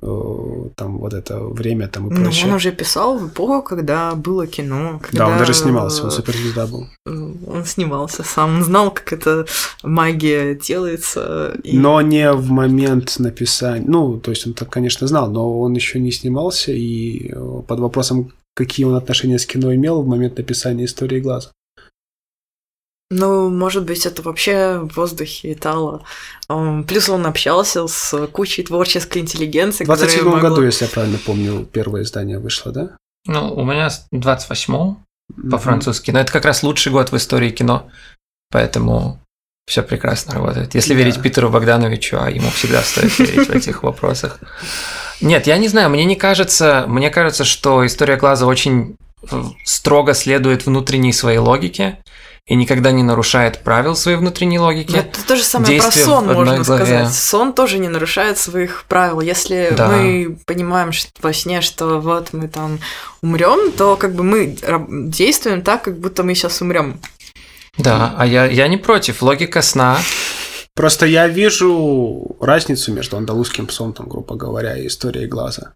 там вот это время там и прочее. Ну, он уже писал в эпоху, когда было кино. Когда... Да, он даже снимался, он суперзвезда был. Он снимался сам, он знал, как эта магия делается. И... Но не в момент написания. Ну, то есть он так, конечно, знал, но он еще не снимался, и под вопросом, какие он отношения с кино имел в момент написания «Истории глаза». Ну, может быть, это вообще в воздухе витало. Плюс он общался с кучей творческой интеллигенции. В 27 могла... году, если я правильно помню, первое издание вышло, да? Ну, у меня 28 по-французски. Но это как раз лучший год в истории кино. Поэтому все прекрасно работает. Если да. верить Питеру Богдановичу, а ему всегда стоит верить в этих вопросах. Нет, я не знаю, мне не кажется, мне кажется, что история глаза очень строго следует внутренней своей логике и никогда не нарушает правил своей внутренней логики. Но это то же самое про сон, можно главе. сказать. Сон тоже не нарушает своих правил. Если да. мы понимаем что, во сне, что вот мы там умрем, то как бы мы действуем так, как будто мы сейчас умрем. Да, а я, я не против. Логика сна Просто я вижу разницу между андалузским псом, там, грубо говоря, и историей глаза.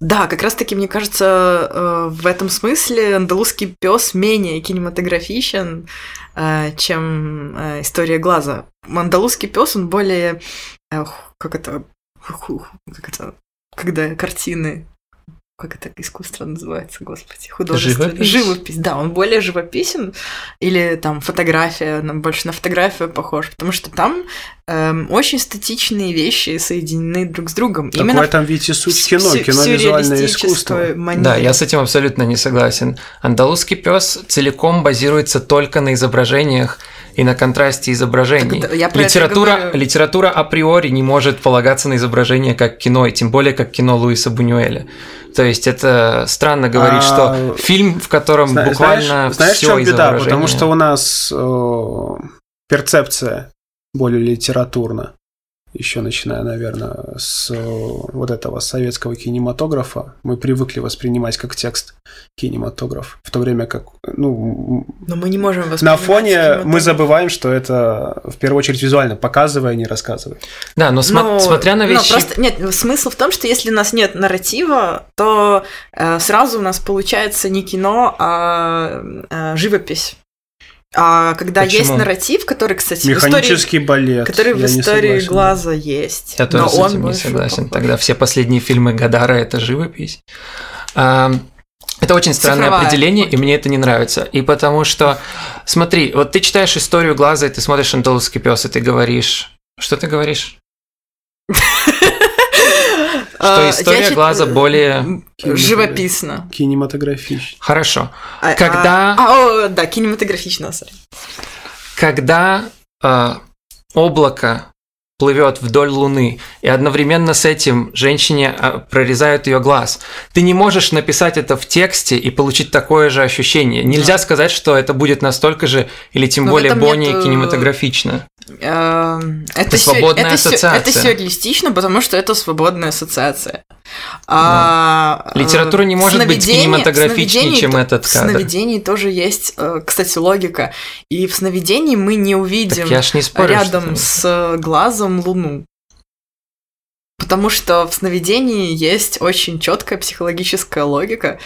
Да, как раз-таки, мне кажется, э, в этом смысле андалузский пес менее кинематографичен, э, чем э, история глаза. Андалузский пес, он более как это, как это, когда картины как это искусство называется, господи, художество. Живопись. Живопись, да, он более живописен, или там фотография, нам больше на фотографию похож, потому что там эм, очень статичные вещи соединены друг с другом. Так Именно в этом ведь и суть кино, кино визуальное искусство. Манере. Да, я с этим абсолютно не согласен. Андалузский пес целиком базируется только на изображениях и на контрасте изображений. Так, я литература, литература априори не может полагаться на изображение как кино, и тем более как кино Луиса Бунюэля. То есть это странно говорить, а... что фильм, в котором Зна- буквально знаешь, знаешь, в чем беда? Потому что у нас э, перцепция более литературна еще начиная, наверное, с вот этого советского кинематографа, мы привыкли воспринимать как текст кинематограф, в то время как, ну, Но мы не можем на фоне мы забываем, что это в первую очередь визуально, показывая, а не рассказывая. Да, но, смо- но смотря на вещи... Но просто, нет, смысл в том, что если у нас нет нарратива, то э, сразу у нас получается не кино, а э, живопись. А когда Почему? есть нарратив, который, кстати, Механический в истории, балет. Который в истории согласен, глаза да. есть. Я тоже с этим не согласен. Похож. Тогда все последние фильмы Гадара это живопись. А, это очень странное Цифровая. определение, и мне это не нравится. И потому что, смотри, вот ты читаешь историю глаза, и ты смотришь «Андалузский пес», и ты говоришь... Что ты говоришь? Что а, история глаза более живописна. Кинематографично. Хорошо. А, когда... А, да, кинематографично, Когда облако плывет вдоль Луны, и одновременно с этим женщине а, прорезают ее глаз. Ты не можешь написать это в тексте и получить такое же ощущение. Нельзя да. сказать, что это будет настолько же, или тем Но более более нет... кинематографично. Э, это, это свободная это ассоциация. Это сюрреалистично, потому что это свободная ассоциация. А, да. Литература не может быть кинематографичнее, чем этот кадр. В сновидении тоже есть, э, кстати, логика. И в сновидении мы не увидим я не спорю, рядом с глазом Луну. Потому что в сновидении есть очень четкая психологическая логика.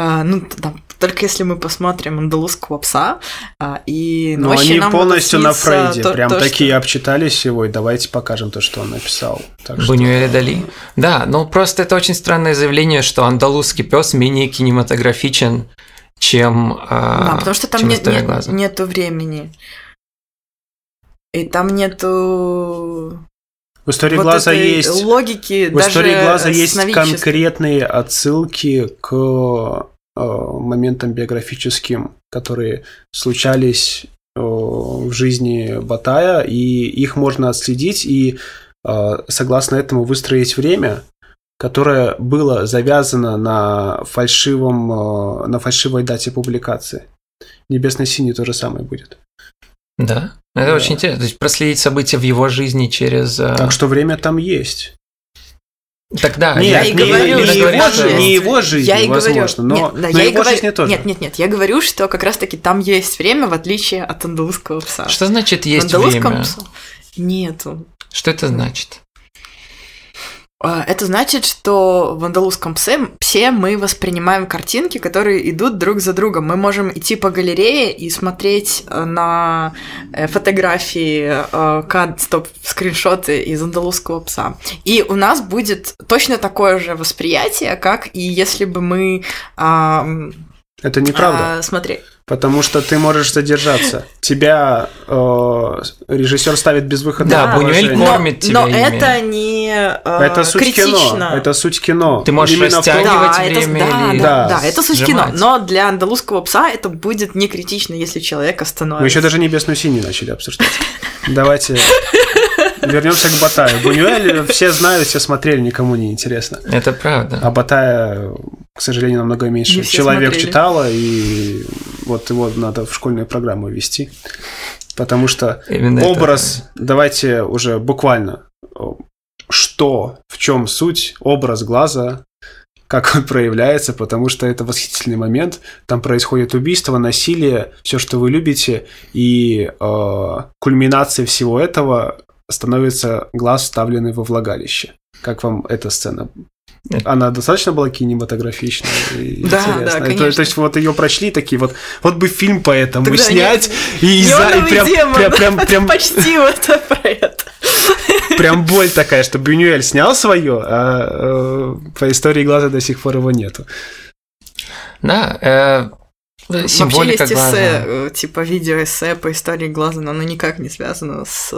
А, ну, там, только если мы посмотрим андалузского пса, а, и Но они нам полностью на Фрейде, то, прям то, такие что... обчитались его, и давайте покажем то, что он написал. Так Бунюэль что... Дали. Да, ну просто это очень странное заявление, что андалузский пес менее кинематографичен, чем Да, потому что там нет, нет, нету времени. И там нету в истории вот глаза есть логики. В истории глаза есть конкретные отсылки к Э, моментам биографическим, которые случались э, в жизни Батая, и их можно отследить и э, согласно этому выстроить время, которое было завязано на фальшивом, на фальшивой дате публикации. Небесной синей то же самое будет. Да, это да. очень интересно. То есть проследить события в его жизни через... Так что время там есть. Тогда нет, я и не, говорю, не, не, его, же, не его жизнь, я и возможно, говорю, но, нет, да, но я его говорю, жизни тоже. Нет, нет, нет, я говорю, что как раз-таки там есть время, в отличие от андалузского пса. Что значит есть время? Псу нету. Что это значит? А, это значит, что в андалузском псе, псе мы воспринимаем картинки, которые идут друг за другом. Мы можем идти по галерее и смотреть э, на э, фотографии, э, кад, стоп, скриншоты из андалузского пса. И у нас будет точно такое же восприятие, как и если бы мы... Это неправда. А, смотри. Потому что ты можешь задержаться. Тебя э, режиссер ставит безвыходное да, Бунюэль кормит тебя. Но ими. это не э, это суть критично. кино. Это суть кино. Ты можешь Именно растягивать да, время это, или да, да, да, это суть сжимать. кино. Но для андалузского пса это будет не критично, если человек остановится. Мы еще даже небесную синюю начали обсуждать. Давайте вернемся к Батаю. Бунюэль все знают, все смотрели, никому не интересно. Это правда. А Батая, к сожалению, намного меньше человек смотрели. читала, и вот его надо в школьную программу ввести. Потому что Именно образ, это... давайте уже буквально, что, в чем суть, образ глаза, как он проявляется, потому что это восхитительный момент. Там происходит убийство, насилие, все, что вы любите, и э, кульминацией всего этого становится глаз, вставленный во влагалище. Как вам эта сцена? Она достаточно была кинематографичная и да, интересная. Да, конечно. То, то есть вот ее прочли такие вот, вот бы фильм по этому Тогда снять нет, и, за, и прям, демон, прям, прям, прям почти вот про это. Прям боль такая, что Бюнюэль снял свое, а э, по истории глаза до сих пор его нету. Да, э, Символика Вообще есть глаза. эссе, э, типа видеоэссе по истории глаза, но оно никак не связано с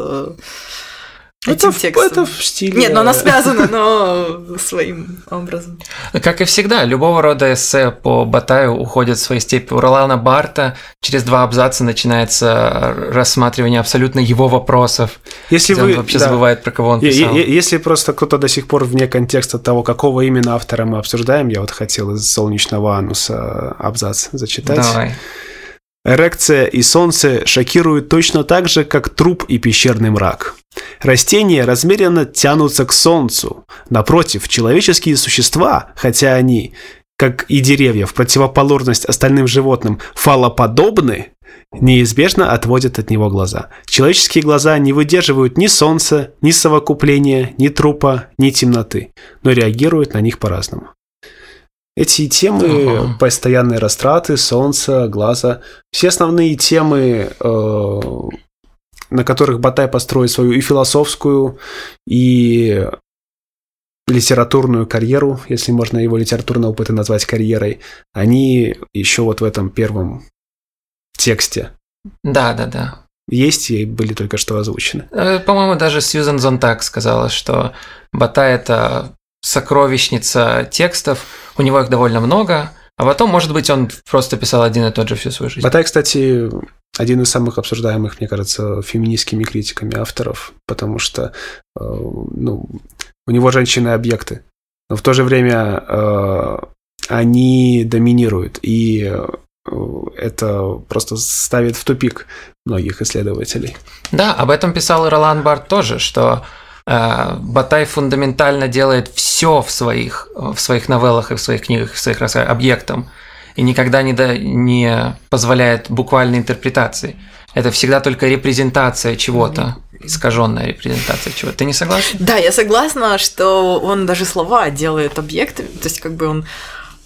э, это, текстом. это в стиле... Нет, но она связана, но своим образом. Как и всегда, любого рода эссе по Батаю уходят в свои степи. У Ролана Барта через два абзаца начинается рассматривание абсолютно его вопросов. Если вы... Он вообще да. забывает, про кого он писал. Если просто кто-то до сих пор вне контекста того, какого именно автора мы обсуждаем, я вот хотел из «Солнечного ануса» абзац зачитать. Давай. Эрекция и солнце шокируют точно так же, как труп и пещерный мрак. Растения размеренно тянутся к солнцу. Напротив, человеческие существа, хотя они, как и деревья, в противоположность остальным животным, фалоподобны, неизбежно отводят от него глаза. Человеческие глаза не выдерживают ни солнца, ни совокупления, ни трупа, ни темноты, но реагируют на них по-разному. Эти темы, ага. постоянные растраты, солнце, глаза, все основные темы, э, на которых Батай построит свою и философскую, и литературную карьеру, если можно его литературный опыт назвать карьерой, они еще вот в этом первом тексте. Да, да, да. Есть и были только что озвучены. Э, по-моему, даже Сьюзен Зонтак сказала, что Батай это сокровищница текстов, у него их довольно много, а потом, может быть, он просто писал один и тот же всю свою жизнь. Батай, кстати, один из самых обсуждаемых, мне кажется, феминистскими критиками авторов, потому что э, ну, у него женщины-объекты, но в то же время э, они доминируют, и э, это просто ставит в тупик многих исследователей. Да, об этом писал и Ролан Барт тоже, что Батай фундаментально делает все в своих, в своих новеллах и в своих книгах, в своих рассказах объектом, и никогда не, до, не позволяет буквальной интерпретации. Это всегда только репрезентация чего-то, искаженная репрезентация чего-то. Ты не согласна? Да, я согласна, что он даже слова делает объектами, то есть как бы он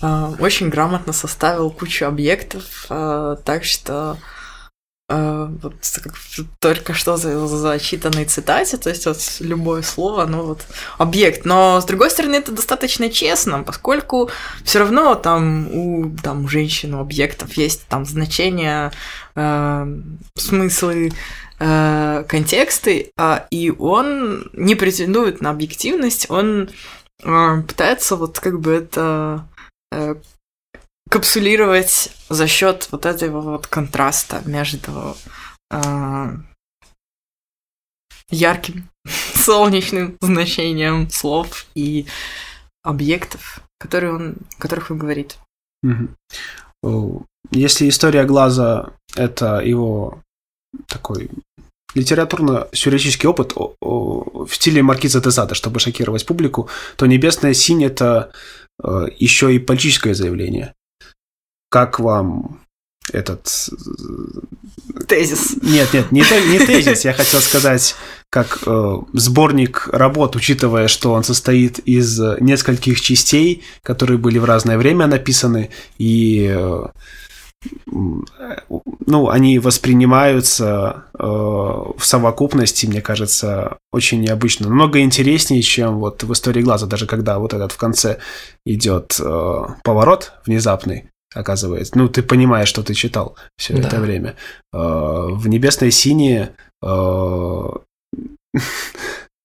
э, очень грамотно составил кучу объектов, э, так что вот как только что за зачитанной цитате, то есть вот любое слово, ну вот объект. Но с другой стороны, это достаточно честно, поскольку все равно там у там женщин, у объектов есть там значения, э, смыслы, э, контексты, а, и он не претендует на объективность, он э, пытается вот как бы это капсулировать за счет вот этого вот контраста между э, ярким солнечным значением слов и объектов, которые он, которых он говорит. Если история глаза это его такой литературно-сюрреалистический опыт в стиле Маркиза де чтобы шокировать публику, то «Небесная синь» — это э, еще и политическое заявление. Как вам этот... Э, тезис. Нет, нет, не, не тезис. Я хотел сказать, как э, сборник работ, учитывая, что он состоит из нескольких частей, которые были в разное время написаны, и э, ну, они воспринимаются э, в совокупности, мне кажется, очень необычно. Намного интереснее, чем вот в истории глаза, даже когда вот этот в конце идет э, поворот внезапный, оказывается. Ну, ты понимаешь, что ты читал все да. это время. Э, в «Небесной синее», э,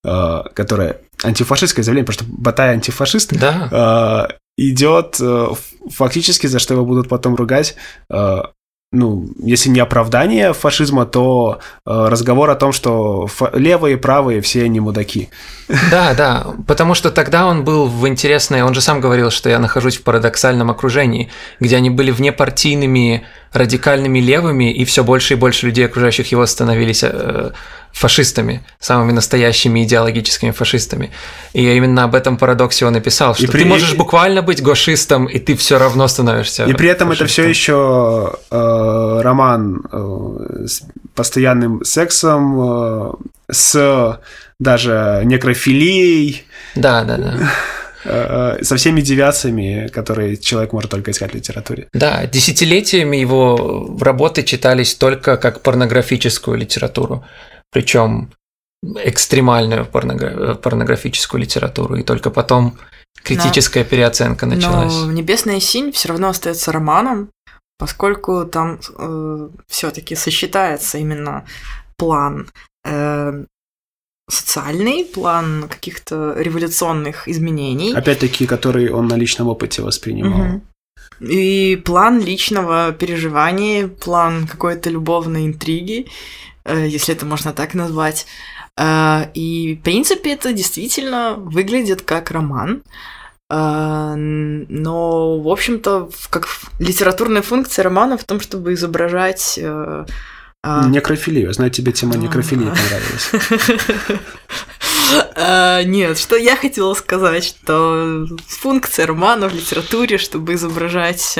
э, которая антифашистское заявление, потому что Батай антифашист, да. идет фактически, за что его будут потом ругать, ну, если не оправдание фашизма, то э, разговор о том, что фа- левые, правые, все они мудаки. Да, да, потому что тогда он был в интересной, он же сам говорил, что я нахожусь в парадоксальном окружении, где они были внепартийными, радикальными левыми, и все больше и больше людей, окружающих его, становились э, фашистами, самыми настоящими идеологическими фашистами. И именно об этом парадоксе он и писал, что и при... ты можешь буквально быть гошистом, и ты все равно становишься. И при этом фашистом. это все еще э, роман э, с постоянным сексом, э, с даже некрофилией. Да, да, да э, со всеми девиациями, которые человек может только искать в литературе. Да, десятилетиями его работы читались только как порнографическую литературу причем экстремальную порногра- порнографическую литературу, и только потом критическая но, переоценка началась. Но «Небесная синь» все равно остается романом, поскольку там э, все-таки сочетается именно план э, социальный, план каких-то революционных изменений. Опять-таки, который он на личном опыте воспринимал. Угу. И план личного переживания, план какой-то любовной интриги. Э, если это можно так назвать. Э, и, в принципе, это действительно выглядит как роман. Э, но, в общем-то, как литературная функция романа в том, чтобы изображать Некрофилию. Знаю, тебе тема некрофилии понравилась. Нет, что я хотела сказать, что функция романа в литературе, чтобы изображать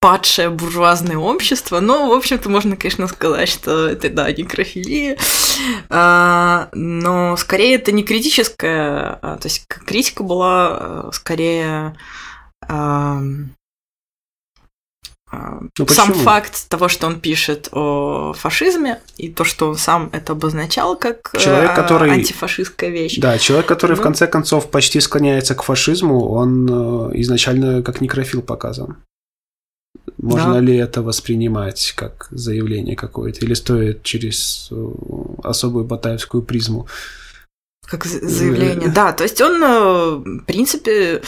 падшее буржуазное общество. Но, в общем-то, можно, конечно, сказать, что это, да, некрофилия. А, но скорее это не критическая, а, то есть критика была скорее ну, сам факт того, что он пишет о фашизме, и то, что он сам это обозначал как человек, который... антифашистская вещь. Да, человек, который ну... в конце концов почти склоняется к фашизму, он э, изначально как некрофил показан. Можно да. ли это воспринимать как заявление какое-то, или стоит через э, особую батаевскую призму? Как заявление, да. То есть он, э, в принципе,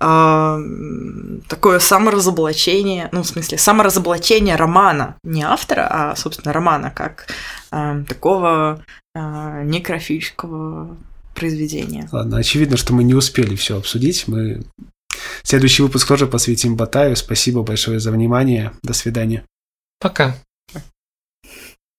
э, такое саморазоблачение, ну, в смысле, саморазоблачение романа, не автора, а, собственно, романа, как э, такого э, некрофильского произведения. Ладно, очевидно, что мы не успели все обсудить. Мы следующий выпуск тоже посвятим Батаю. Спасибо большое за внимание. До свидания. Пока.